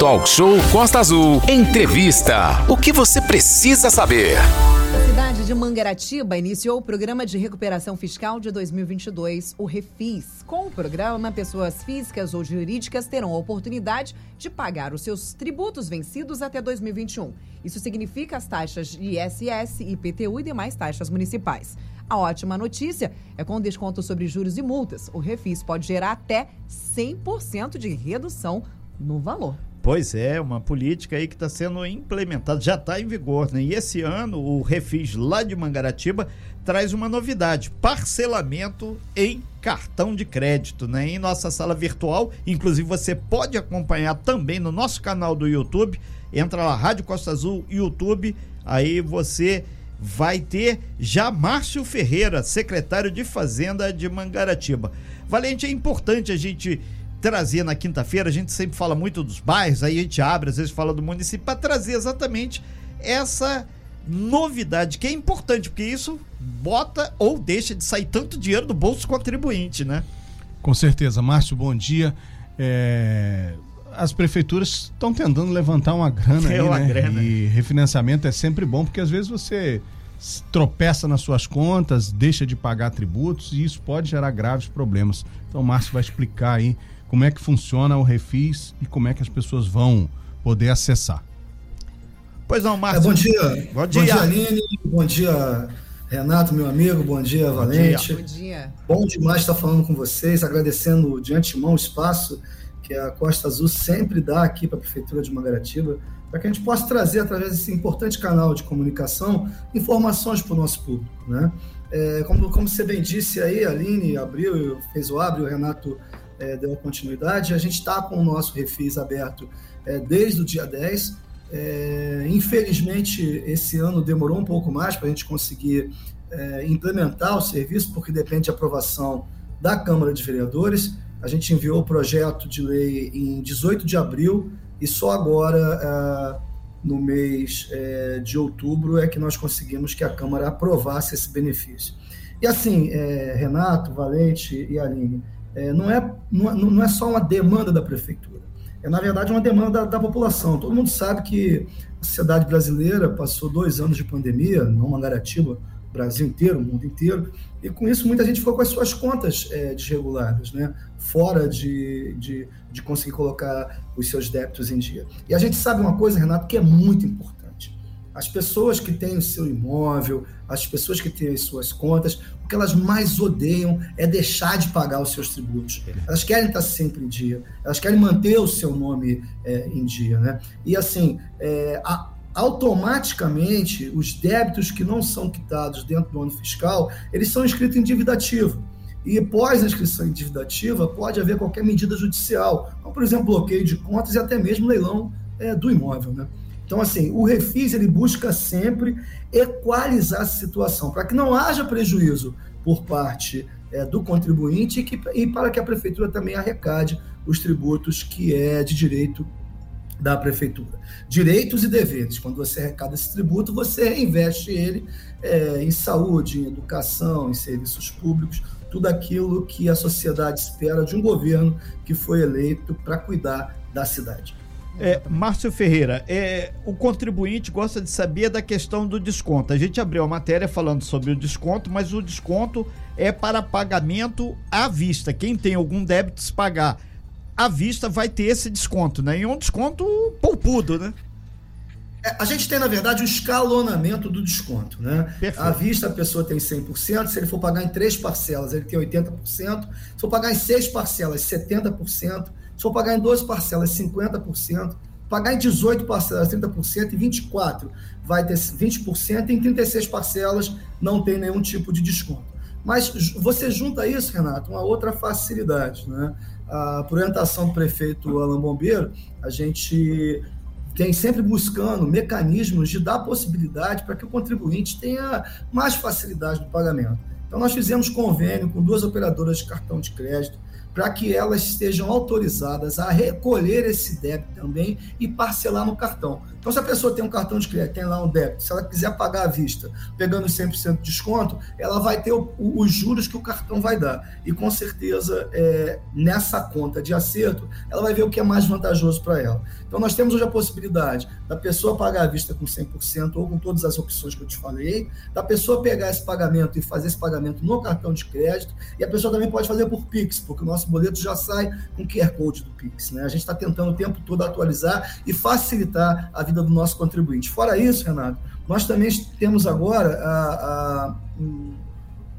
Talk Show Costa Azul. Entrevista. O que você precisa saber? A cidade de Mangaratiba iniciou o Programa de Recuperação Fiscal de 2022, o REFIS. Com o programa, pessoas físicas ou jurídicas terão a oportunidade de pagar os seus tributos vencidos até 2021. Isso significa as taxas de ISS, IPTU e demais taxas municipais. A ótima notícia é com desconto sobre juros e multas. O Refis pode gerar até 100% de redução no valor. Pois é, uma política aí que está sendo implementada, já está em vigor, né? E esse ano o Refis lá de Mangaratiba traz uma novidade: parcelamento em cartão de crédito, né? Em nossa sala virtual, inclusive você pode acompanhar também no nosso canal do YouTube. Entra lá, Rádio Costa Azul, YouTube, aí você vai ter já Márcio Ferreira, secretário de Fazenda de Mangaratiba. Valente, é importante a gente trazer na quinta-feira, a gente sempre fala muito dos bairros, aí a gente abre, às vezes fala do município, para trazer exatamente essa novidade, que é importante, porque isso bota ou deixa de sair tanto dinheiro do bolso contribuinte, né? Com certeza. Márcio, bom dia. É... As prefeituras estão tentando levantar uma grana É aí, uma né? grana. E refinanciamento é sempre bom, porque às vezes você tropeça nas suas contas, deixa de pagar tributos e isso pode gerar graves problemas. Então o Márcio vai explicar aí como é que funciona o Refis e como é que as pessoas vão poder acessar. Pois não, É, Márcio. bom dia. Bom dia. Aline. Bom dia, Renato, meu amigo. Bom dia, Valente. Bom dia. Bom demais estar falando com vocês, agradecendo de antemão o espaço que a Costa Azul sempre dá aqui para a Prefeitura de Mangaratiba, para que a gente possa trazer, através desse importante canal de comunicação, informações para o nosso público. Né? É, como, como você bem disse aí, a Aline abriu, fez o abre, o Renato é, deu a continuidade, a gente está com o nosso refis aberto é, desde o dia 10. É, infelizmente, esse ano demorou um pouco mais para a gente conseguir é, implementar o serviço, porque depende de aprovação da Câmara de Vereadores. A gente enviou o projeto de lei em 18 de abril e só agora, ah, no mês eh, de outubro, é que nós conseguimos que a Câmara aprovasse esse benefício. E assim, eh, Renato, Valente e Aline, eh, não, é, não, é só uma demanda da Prefeitura, é na verdade uma demanda da, da população. Todo mundo sabe que a sociedade brasileira passou dois anos de pandemia, não Mangaratiba, Brasil inteiro, mundo inteiro, e com isso muita gente ficou com as suas contas é, desreguladas, né? fora de, de, de, conseguir colocar os seus débitos em dia. E a gente sabe uma coisa, Renato, que é muito importante. As pessoas que têm o seu imóvel, as pessoas que têm as suas contas, o que elas mais odeiam é deixar de pagar os seus tributos. Elas querem estar sempre em dia, elas querem manter o seu nome é, em dia. Né? E assim, é, a, automaticamente os débitos que não são quitados dentro do ano fiscal, eles são inscritos em dívida ativa. E após a inscrição em dívida ativa, pode haver qualquer medida judicial, como, por exemplo, bloqueio de contas e até mesmo leilão é, do imóvel. Né? Então, assim, o refis ele busca sempre equalizar essa situação, para que não haja prejuízo por parte é, do contribuinte e, que, e para que a prefeitura também arrecade os tributos que é de direito da prefeitura. Direitos e deveres. Quando você arrecada esse tributo, você reinveste ele é, em saúde, em educação, em serviços públicos, tudo aquilo que a sociedade espera de um governo que foi eleito para cuidar da cidade. É, Márcio Ferreira, é, o contribuinte gosta de saber da questão do desconto. A gente abriu a matéria falando sobre o desconto, mas o desconto é para pagamento à vista. Quem tem algum débito se pagar à vista vai ter esse desconto, né? E um desconto poupudo, né? É, a gente tem, na verdade, um escalonamento do desconto, né? Perfeito. À vista a pessoa tem 100%, se ele for pagar em três parcelas, ele tem 80%, se for pagar em seis parcelas, 70%, se for pagar em 12 parcelas, 50%, pagar em 18 parcelas, 30%, e 24 vai ter 20%, e em 36 parcelas não tem nenhum tipo de desconto. Mas você junta isso, Renato, uma outra facilidade, né? Por orientação do prefeito Alain Bombeiro, a gente tem sempre buscando mecanismos de dar possibilidade para que o contribuinte tenha mais facilidade no pagamento. Então, nós fizemos convênio com duas operadoras de cartão de crédito para que elas estejam autorizadas a recolher esse débito também e parcelar no cartão. Então, se a pessoa tem um cartão de crédito, tem lá um débito, se ela quiser pagar à vista, pegando 100% de desconto, ela vai ter o, o, os juros que o cartão vai dar. E com certeza, é, nessa conta de acerto, ela vai ver o que é mais vantajoso para ela. Então, nós temos hoje a possibilidade da pessoa pagar à vista com 100% ou com todas as opções que eu te falei, da pessoa pegar esse pagamento e fazer esse pagamento no cartão de crédito, e a pessoa também pode fazer por Pix, porque o nosso boleto já sai com QR Code do Pix. Né? A gente está tentando o tempo todo atualizar e facilitar a vida do nosso contribuinte. Fora isso, Renato, nós também temos agora a, a, um,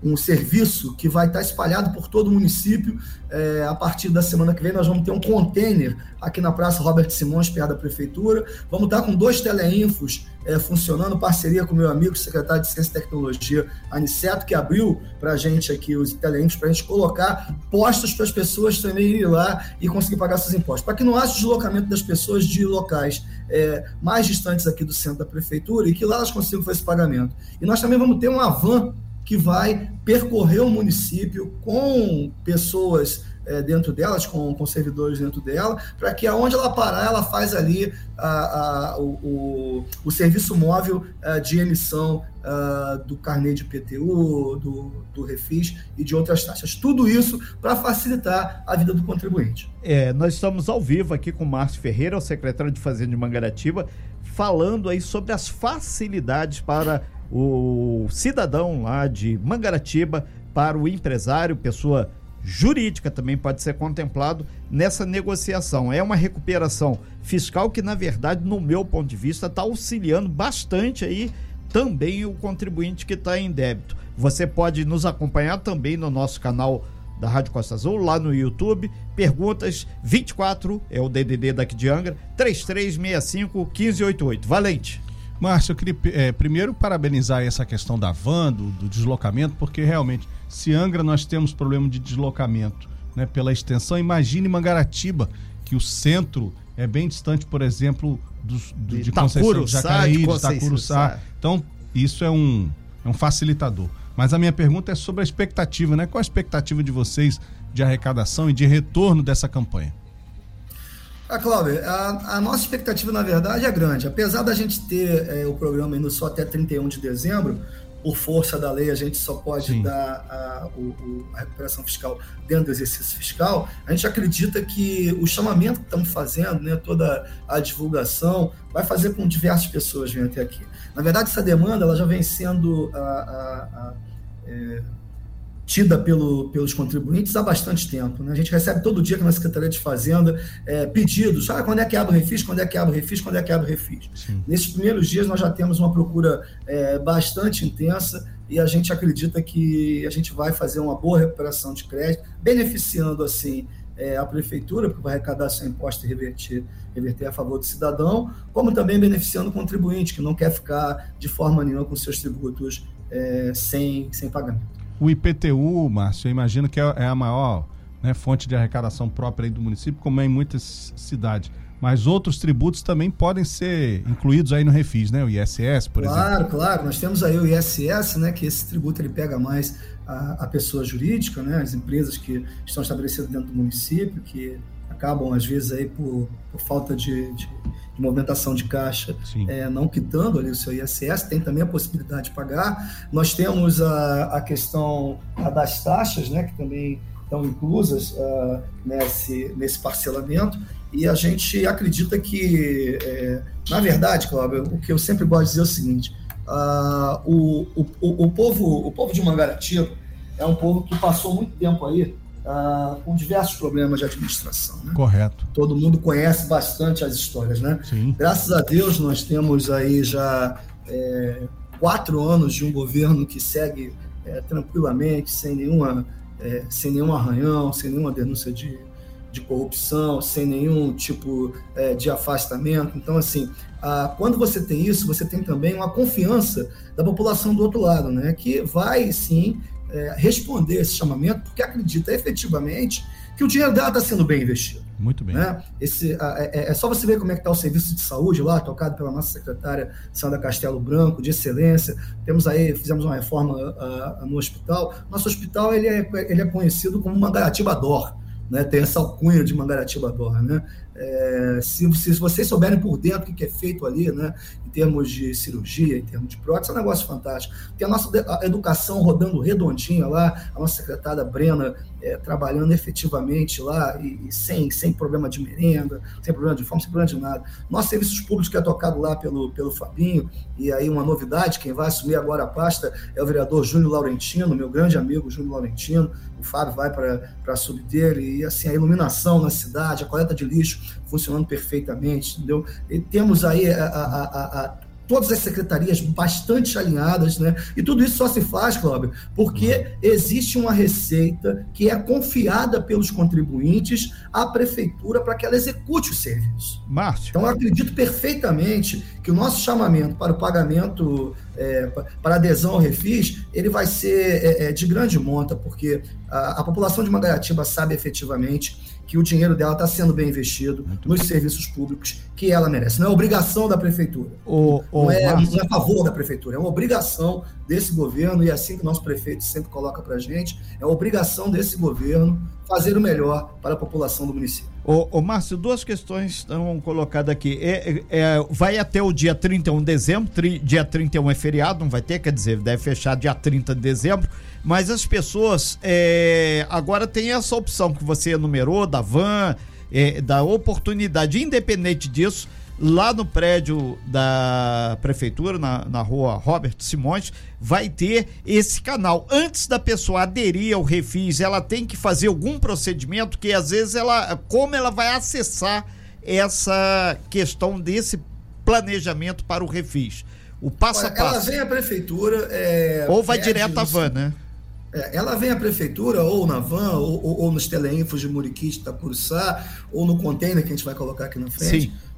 um serviço que vai estar espalhado por todo o município. É, a partir da semana que vem, nós vamos ter um container aqui na Praça Robert Simões, perto da Prefeitura. Vamos estar com dois teleinfos é, funcionando, parceria com o meu amigo, secretário de Ciência e Tecnologia, Aniceto, que abriu para a gente aqui os teleinfos, para a gente colocar postos para as pessoas também irem lá e conseguir pagar seus impostos. Para que não haja deslocamento das pessoas de locais é, mais distantes aqui do centro da Prefeitura e que lá elas consigam fazer esse pagamento. E nós também vamos ter uma van que vai percorrer o município com pessoas é, dentro delas, com, com servidores dentro dela, para que aonde ela parar, ela faz ali a, a, o, o, o, serviço móvel a, é, de emissão é, do carnê de PTU, do, do Refis e de outras taxas. Tudo isso para facilitar a vida do contribuinte. É, nós estamos ao vivo aqui com o Márcio Ferreira, o secretário de Fazenda de Mangaratiba, falando aí sobre as facilidades para o cidadão lá de Mangaratiba para o empresário, pessoa jurídica também pode ser contemplado nessa negociação. É uma recuperação fiscal que, na verdade, no meu ponto de vista, está auxiliando bastante aí também o contribuinte que está em débito. Você pode nos acompanhar também no nosso canal da Rádio Costa Azul, lá no YouTube. Perguntas 24, é o DDD daqui de Angra, 3365 1588. Valente! Márcio, eu queria é, primeiro parabenizar essa questão da van, do, do, deslocamento, porque realmente, se Angra nós temos problema de deslocamento né, pela extensão, imagine Mangaratiba, que o centro é bem distante, por exemplo, dos, do, de, de Conceição de Jacareí, de, de Itacuruçá. Então, isso é um, é um facilitador. Mas a minha pergunta é sobre a expectativa, né? Qual a expectativa de vocês de arrecadação e de retorno dessa campanha? Ah, Cláudio, a, a, nossa expectativa, na verdade, é grande. Apesar da gente ter é, o programa indo só até 31 de dezembro, por força da lei, a gente só pode Sim. dar a, o, a, recuperação fiscal dentro do exercício fiscal. A gente acredita que o chamamento que estamos fazendo, né, toda a divulgação, vai fazer com que diversas pessoas venham até aqui. Na verdade, essa demanda ela já vem sendo a, é, tida pelo, pelos contribuintes há bastante tempo. Né? A gente recebe todo dia aqui na Secretaria de Fazenda é, pedidos, ah, quando é que abre o refis, quando é que abre o refis, quando é que abre o refis. Sim. Nesses primeiros dias nós já temos uma procura é, bastante intensa e a gente acredita que a gente vai fazer uma boa recuperação de crédito, beneficiando assim é, a prefeitura, porque vai arrecadar seu imposto e reverter, reverter a favor do cidadão, como também beneficiando o contribuinte, que não quer ficar de forma nenhuma com seus tributos é, sem, sem pagamento. O IPTU, Márcio, eu imagino que é, é a maior né, fonte de arrecadação própria do município, como é em muitas cidades. Mas outros tributos também podem ser incluídos aí no Refis, né? O ISS, por claro, exemplo. Claro, claro. Nós temos aí o ISS, né? Que esse tributo ele pega mais a, a pessoa jurídica, né? As empresas que estão estabelecidas dentro do município, que acabam, às vezes, aí por, por falta de, de, de, movimentação de caixa, é, não quitando ali o seu ISS, tem também a possibilidade de pagar. Nós temos a, a questão a das taxas, né, que também estão inclusas uh, nesse, nesse parcelamento, e a gente acredita que, é, na verdade, Cláudio, o que eu sempre gosto de dizer é o seguinte, uh, o, o, o, povo, o povo de Mangaratiba é um povo que passou muito tempo aí ah, com diversos problemas de administração. Né? Correto. Todo mundo conhece bastante as histórias, né? Sim. Graças a Deus nós temos aí já é, quatro anos de um governo que segue é, tranquilamente, sem nenhuma, é, sem nenhum arranhão, sem nenhuma denúncia de, de corrupção, sem nenhum tipo é, de afastamento. Então, assim, quando você tem isso, você tem também uma confiança da população do outro lado, né? Que vai sim é, responder esse chamamento, porque acredita efetivamente que o dinheiro dela está sendo bem investido. Muito bem. Né? Esse, é, é, só você ver como é que está o serviço de saúde lá, tocado pela nossa secretária Sandra Castelo Branco, de excelência. Temos aí, fizemos uma reforma uh, no hospital. Nosso hospital ele é, ele é conhecido como Mangaratiba Dor. Né, tem essa alcunha de Mangaratiba Dor, né? É, se, se vocês souberem por dentro o que é feito ali, né, em termos de cirurgia, em termos de prótese, é um negócio fantástico. Tem a nossa a educação rodando redondinha lá, a nossa secretária Brena é, trabalhando efetivamente lá e, e, sem, sem problema de merenda, sem problema de fome, sem problema de nada. Nossos serviços públicos que é tocado lá pelo, pelo Fabinho, e aí uma novidade, quem vai assumir agora a pasta é o vereador Júnior Laurentino, meu grande amigo Júnior Laurentino, o Fábio vai para sub dele, e assim, a iluminação na cidade, a coleta de lixo funcionando perfeitamente, entendeu? E temos aí a, a, a, todas as secretarias bastante alinhadas, né? E tudo isso só se faz, Cláudio, porque existe uma receita que é confiada pelos contribuintes à prefeitura para que ela execute os serviços. Márcio. Então, eu acredito perfeitamente que o nosso chamamento para o pagamento, é, para adesão ao Refis, ele vai ser é, é, de grande monta, porque a, a população de Magaiatiba sabe efetivamente que o dinheiro dela está sendo bem investido Muito nos bem. serviços públicos que ela merece. Não é obrigação da prefeitura. O, o não, é, não, é, a favor da prefeitura, é uma obrigação desse governo, e é assim que o nosso prefeito sempre coloca para a gente, é obrigação desse governo fazer o melhor para a população do município. Ô, ô Márcio, duas questões estão colocadas aqui. É, é, vai até o dia 31 de dezembro, tri, dia 31 é feriado, não vai ter, quer dizer, deve fechar dia 30 de dezembro, mas as pessoas é, agora tem essa opção que você enumerou, da van, é, da oportunidade, independente disso, lá no prédio da prefeitura, na, na rua Roberto Simões, vai ter esse canal. Antes da pessoa aderir ao Refis, ela tem que fazer algum procedimento que às vezes ela. Como ela vai acessar essa questão desse planejamento para o Refis? O passo a passo. Ela vem à prefeitura. É, ou vai direto à van, né? É, ela vem à prefeitura, ou na van, ou, ou, ou nos teleinfos de Muriquite, Itapuruçá, ou no container que a gente vai colocar aqui na frente. Sim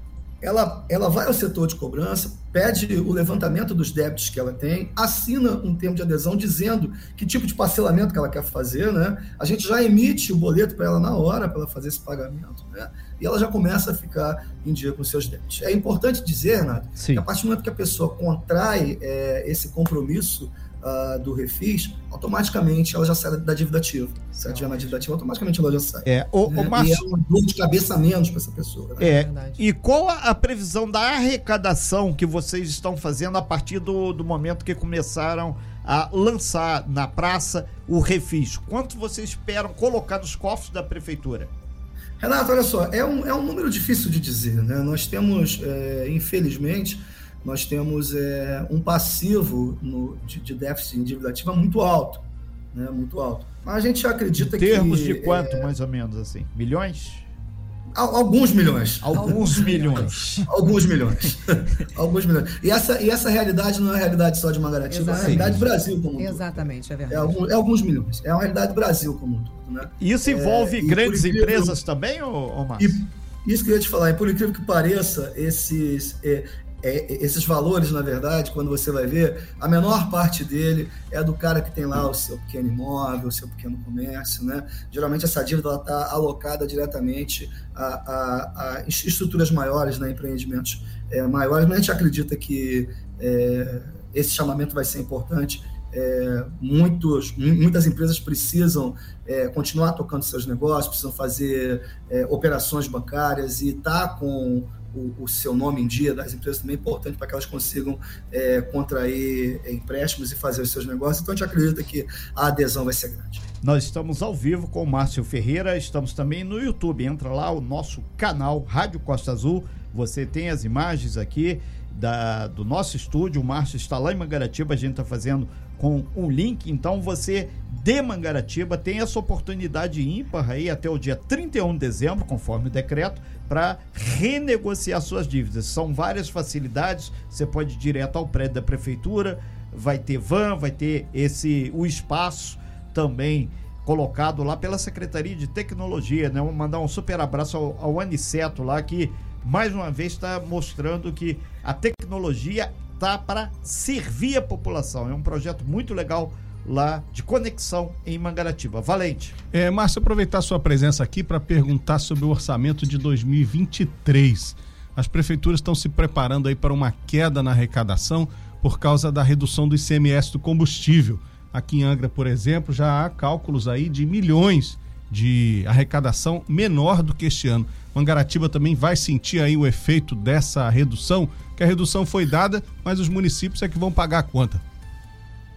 ela, ela vai ao setor de cobrança, pede o levantamento dos débitos que ela tem, assina um termo de adesão dizendo que tipo de parcelamento que ela quer fazer, né? A gente já emite o boleto para ela na hora para ela fazer esse pagamento, né? E ela já começa a ficar em dia com seus débitos. É importante dizer, Renato, que a partir do momento que a pessoa contrai é, esse compromisso uh, do refis, automaticamente ela já sai da dívida ativa. Se ela estiver na dívida ativa, automaticamente ela já sai. É, o, né? o Márcio... E é uma dor de cabeça menos para essa pessoa. Né? É, e qual a previsão da arrecadação que vocês estão fazendo a partir do, do momento que começaram a lançar na praça o refis? Quanto vocês esperam colocar nos cofres da prefeitura? Renato, olha só, é um, é um número difícil de dizer. Né? Nós temos, é, infelizmente, nós temos é, um passivo no, de, de déficit em dívida ativa muito alto, né? Muito alto. Mas a gente acredita em termos que, de quanto, é, mais ou menos, assim? Milhões? Alguns milhões. Alguns milhões. Alguns milhões. Alguns milhões. E essa, e essa realidade não é a realidade só de Mangaratiba, é a realidade do Brasil como um todo. Exatamente, é verdade. É, alguns, é alguns milhões. É uma realidade do Brasil como um todo. Né? Isso envolve é, grandes incrível, empresas também, ou, ou Márcio? Isso que eu ia te falar, e por incrível que pareça, esses, é, esses valores, na verdade, quando você vai ver, a menor parte dele é do cara que tem lá o seu pequeno imóvel, o seu pequeno comércio, né? Geralmente essa dívida está alocada diretamente a, a, a, estruturas maiores, né? empreendimentos é, maiores, mas a gente acredita que é, esse chamamento vai ser importante. É, muitos, muitas empresas precisam é, continuar tocando seus negócios, precisam fazer é, operações bancárias e estar tá com o, o, seu nome em dia das empresas também é importante para que elas consigam é, contrair é, empréstimos e fazer os seus negócios. Então, a gente acredita que a adesão vai ser grande. Nós estamos ao vivo com o Márcio Ferreira, estamos também no YouTube. Entra lá o nosso canal Rádio Costa Azul. Você tem as imagens aqui da, do nosso estúdio. O Márcio está lá em Mangaratiba, a gente está fazendo com um link. Então você de Mangaratiba tem essa oportunidade ímpar aí até o dia 31 de dezembro, conforme o decreto, para renegociar suas dívidas. São várias facilidades, você pode ir direto ao prédio da prefeitura, vai ter van, vai ter esse o espaço também colocado lá pela Secretaria de Tecnologia, né? Vou mandar um super abraço ao, ao Aniceto lá que mais uma vez está mostrando que a tecnologia tá para servir a população. É um projeto muito legal lá de conexão em Mangaratiba. Valente. É, Márcio, aproveitar sua presença aqui para perguntar sobre o orçamento de 2023. As prefeituras estão se preparando aí para uma queda na arrecadação por causa da redução do ICMS do combustível. Aqui em Angra, por exemplo, já há cálculos aí de milhões de arrecadação menor do que este ano. Mangaratiba também vai sentir aí o efeito dessa redução, que a redução foi dada, mas os municípios é que vão pagar a conta.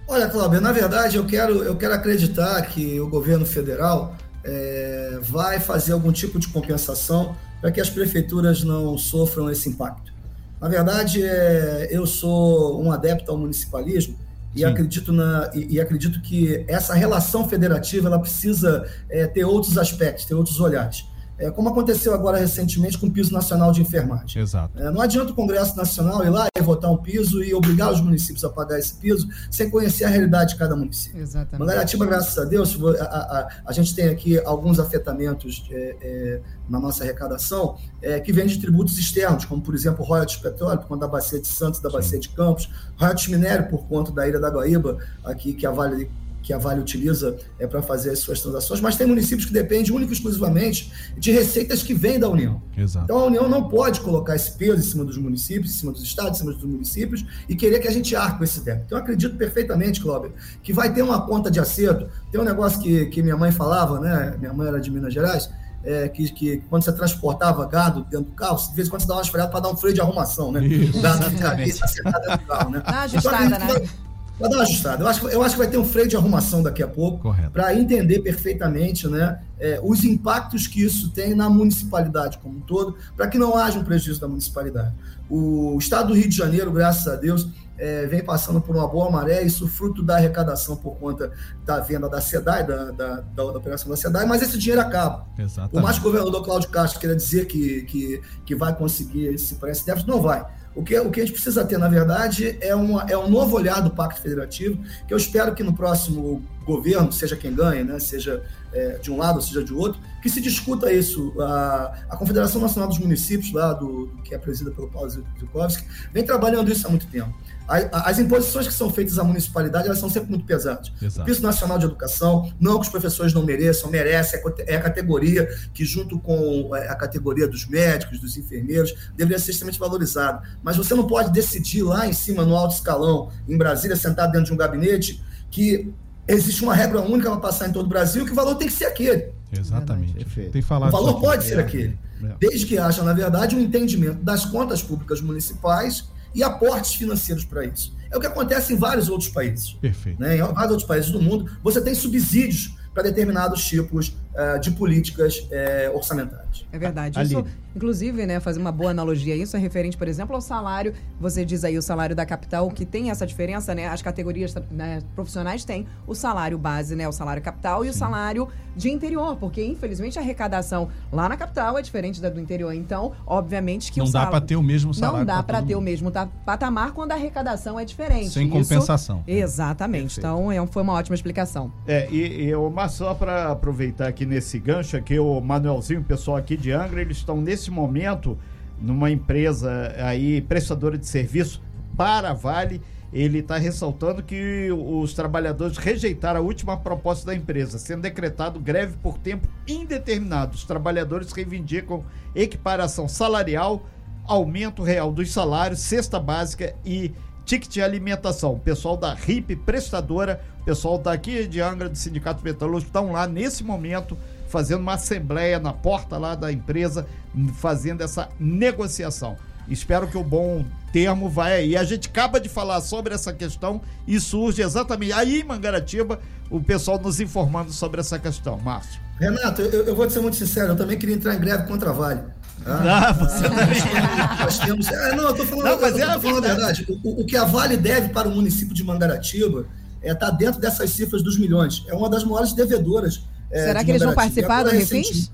Olha, Cláudio, na verdade eu quero, eu quero acreditar que o governo federal é, vai fazer algum tipo de compensação para que as prefeituras não sofram esse impacto. Na verdade, é, eu sou um adepto ao municipalismo e acredito, na, e, e, acredito que essa relação federativa ela precisa é, ter outros aspectos, ter outros olhares. É, como aconteceu agora recentemente com o piso nacional de enfermagem. Exato. É, não adianta o Congresso Nacional ir lá e votar um piso e obrigar os municípios a pagar esse piso sem conhecer a realidade de cada município. Exatamente. Mangaratiba, graças a Deus, a, a, a gente tem aqui alguns afetamentos é, é, na nossa arrecadação é, que vêm de tributos externos, como, por exemplo, royalties petróleo, por conta da Bacia de Santos, da Bacia Sim. de Campos, royalties minério, por conta da Ilha da Guaíba, aqui que a Vale que a Vale utiliza é, para fazer as suas transações, mas tem municípios que dependem única e exclusivamente de receitas que vêm da União. Exato. Então a União não pode colocar esse peso em cima dos municípios, em cima dos estados, em cima dos municípios e querer que a gente arque com esse débito. Então eu acredito perfeitamente, Cláudio, que vai ter uma conta de acerto. Tem um negócio que, que minha mãe falava, né? Minha mãe era de Minas Gerais. É, que, que, quando você transportava gado dentro do carro, de vez em quando você dava uma esfreada para dar um freio de arrumação, né? Isso, o gado ficar ali, acertado dentro do carro, né? Dá uma ajustada, então, né? Vai dar uma ajustada. Eu acho, eu acho que vai ter um freio de arrumação daqui a pouco para entender perfeitamente né, é, os impactos que isso tem na municipalidade como um todo, para que não haja um prejuízo da municipalidade. O estado do Rio de Janeiro, graças a Deus, é, vem passando por uma boa maré, isso fruto da arrecadação por conta da venda da SEDAI, da, da, da, operação da SEDAI, mas esse dinheiro acaba. Exatamente. Por mais que o governador Cláudio Castro queira dizer que, que, que vai conseguir esse déficit, não vai. O que, o que a gente precisa ter, na verdade, é, uma, é um novo olhar do Pacto Federativo, que eu espero que no próximo governo, seja quem ganhe, né, seja é, de um lado ou seja de outro, que se discuta isso. A, a Confederação Nacional dos Municípios, lá do, que é presidida pelo Paulo Zilkowski, vem trabalhando isso há muito tempo. As imposições que são feitas à municipalidade, elas são sempre muito pesadas. Exato. O piso nacional de educação, não que os professores não mereçam, merece, é, é a categoria que, junto com é, a categoria dos médicos, dos enfermeiros, deveria ser extremamente valorizado. Mas você não pode decidir lá em cima, no alto escalão, em Brasília, sentado dentro de um gabinete, que existe uma regra única para passar em todo o Brasil, que o valor tem que ser aquele. Exatamente. Tem falado o valor pode ser aquele. É. Desde que haja, na verdade, um entendimento das contas públicas municipais e aportes financeiros para isso. É o que acontece em vários outros países. Perfeito. Né? Em vários outros países do mundo, você tem subsídios para determinados tipos uh, de políticas uh, orçamentárias. É verdade. Isso, inclusive, né, fazer uma boa analogia a isso é referente, por exemplo, ao salário. Você diz aí o salário da capital, que tem essa diferença, né? As categorias né, profissionais têm o salário base, né? O salário capital e Sim. o salário de interior, porque infelizmente a arrecadação lá na capital é diferente da do interior. Então, obviamente que não o dá para ter o mesmo salário. Não dá para ter o mesmo patamar quando a arrecadação é diferente. Sem Isso, compensação. Exatamente. Perfeito. Então, é, foi uma ótima explicação. É, e, e uma só para aproveitar aqui nesse gancho aqui, o Manuelzinho, o pessoal aqui de Angra, eles estão nesse momento numa empresa aí prestadora de serviço para Vale. Ele está ressaltando que os trabalhadores rejeitaram a última proposta da empresa, sendo decretado greve por tempo indeterminado. Os trabalhadores reivindicam equiparação salarial, aumento real dos salários, cesta básica e ticket de alimentação. Pessoal da RIP Prestadora, pessoal daqui de Angra, do Sindicato Metalúrgico, estão lá nesse momento fazendo uma assembleia na porta lá da empresa, fazendo essa negociação. Espero que o bom termo vai aí. A gente acaba de falar sobre essa questão e surge exatamente aí em Mangaratiba o pessoal nos informando sobre essa questão. Márcio. Renato, eu, eu vou te ser muito sincero, eu também queria entrar em greve contra a Vale. Ah, ah, você ah, nós temos. É, não, eu estou falando, não, mas eu, é falando a verdade. O, o, que a Vale deve para o município de Mangaratiba é estar tá dentro dessas cifras dos milhões. É uma das maiores devedoras. É, Será que eles vão participar do Refis?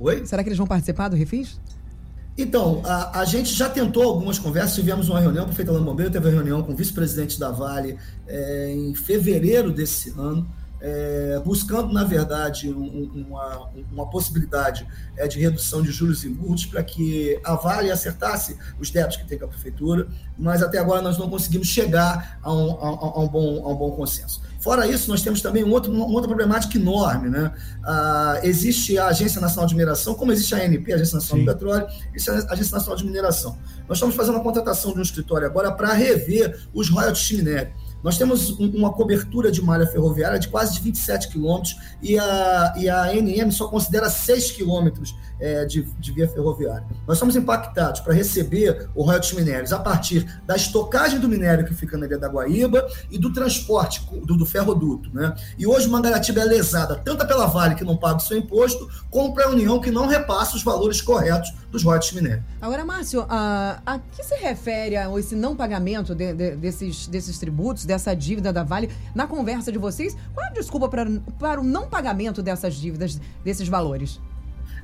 Oi? Será que eles vão participar do Refis? Então, a, a, gente já tentou algumas conversas, tivemos uma reunião, o prefeito Alain Bombeiro teve uma reunião com o vice-presidente da Vale é, em fevereiro desse ano é, buscando, na verdade, um, uma, uma possibilidade é, de redução de juros e multas para que a Vale acertasse os débitos que tem com a Prefeitura, mas até agora nós não conseguimos chegar a um, a, a um, bom, a um bom consenso. Fora isso, nós temos também um outro, uma outra problemática enorme. Né? Ah, existe a Agência Nacional de Mineração, como existe a ANP, a Agência Nacional Sim. do Petróleo, existe a Agência Nacional de Mineração. Nós estamos fazendo a contratação de um escritório agora para rever os royalties de minério Nós temos uma cobertura de malha ferroviária de quase 27 quilômetros e a, e a ANM só considera 6 quilômetros é, de, de, via ferroviária. Nós somos impactados para receber o royalties minérios a partir da estocagem do minério que fica na Ilha da Guaíba e do transporte do, do ferroduto. Né? E hoje Mangaratiba é lesada tanto pela Vale, que não paga o seu imposto, como para a União, que não repassa os valores corretos dos royalties minérios. Agora, Márcio, a, a que se refere a esse não pagamento de, de, desses, desses tributos, dessa dívida da Vale? Na conversa de vocês, qual é a desculpa para, para o não pagamento dessas dívidas, desses valores?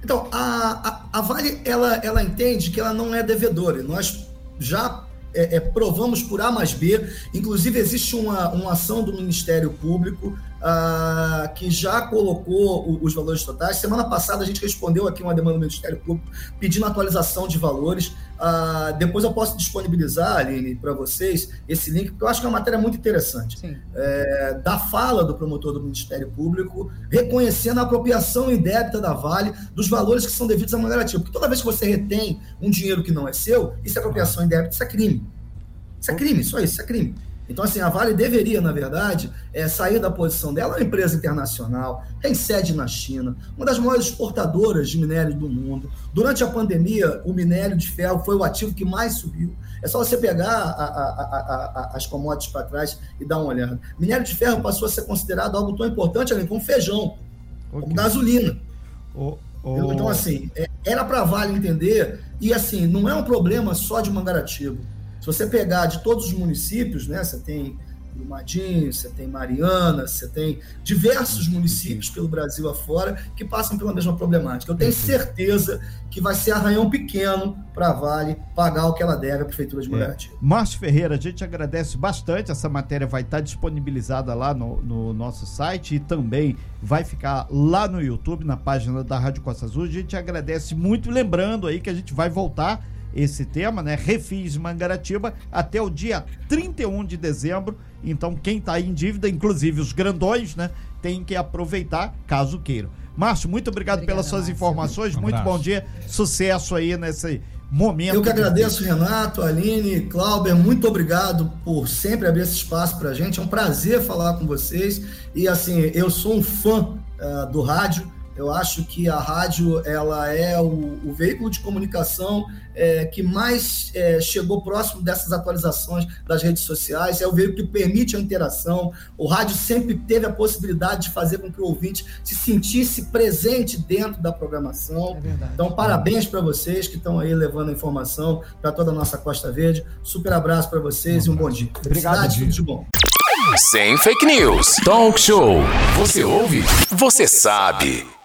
Então, a, a, a, Vale, ela, ela entende que ela não é devedora. Nós já é, é, provamos por A mais B. Inclusive, existe uma, uma ação do Ministério Público uh, que já colocou o, os valores totais. Semana passada, a gente respondeu aqui uma demanda do Ministério Público pedindo atualização de valores. Uh, depois eu posso disponibilizar, Aline, para vocês esse link, porque eu acho que é uma matéria muito interessante. É, da fala do promotor do Ministério Público, reconhecendo a apropriação indébita da Vale dos valores que são devidos à Mangaratiba. Porque toda vez que você retém um dinheiro que não é seu, isso é apropriação indébita, isso é crime. Isso é crime, só isso, isso é crime. Então, assim, a Vale deveria, na verdade, é, sair da posição dela, é uma empresa internacional, tem sede na China, uma das maiores exportadoras de minério do mundo. Durante a pandemia, o minério de ferro foi o ativo que mais subiu. É só você pegar a, a, a, as commodities para trás e dar uma olhada. Minério de ferro passou a ser considerado algo tão importante ali como feijão, okay. como gasolina. Oh, oh. Então, assim, é, era para a Vale entender, e assim, não é um problema só de Mangaratiba se você pegar de todos os municípios, né, você tem Brumadinho, você tem Mariana, você tem diversos municípios pelo Brasil afora que passam pela mesma problemática. Eu tenho certeza que vai ser arranhão pequeno para a Vale pagar o que ela deve à Prefeitura de Mangaratiba. É. Márcio Ferreira, a gente agradece bastante. Essa matéria vai estar disponibilizada lá no, no, nosso site e também vai ficar lá no YouTube, na página da Rádio Costa Azul. A gente agradece muito, lembrando aí que a gente vai voltar esse tema, né? Refis Mangaratiba até o dia 31 de dezembro. Então, quem está em dívida, inclusive os grandões, né? Tem que aproveitar caso queiram. Márcio, muito obrigado Obrigada, pelas suas Márcio. informações. Um muito bom dia. Sucesso aí nesse momento. Eu que agradeço, Renato, Aline, Clauber, muito obrigado por sempre abrir esse espaço para a gente. É um prazer falar com vocês. E assim, eu sou um fã uh, do rádio. Eu acho que a rádio ela é o, o veículo de comunicação é, que mais é, chegou próximo dessas atualizações das redes sociais, é o veículo que permite a interação. O rádio sempre teve a possibilidade de fazer com que o ouvinte se sentisse presente dentro da programação. É então, parabéns para vocês que estão aí levando a informação para toda a nossa Costa Verde. Super abraço para vocês um e um bom dia. Obrigado, tudo de bom. Sem fake news. Talk show. Você ouve? Você sabe.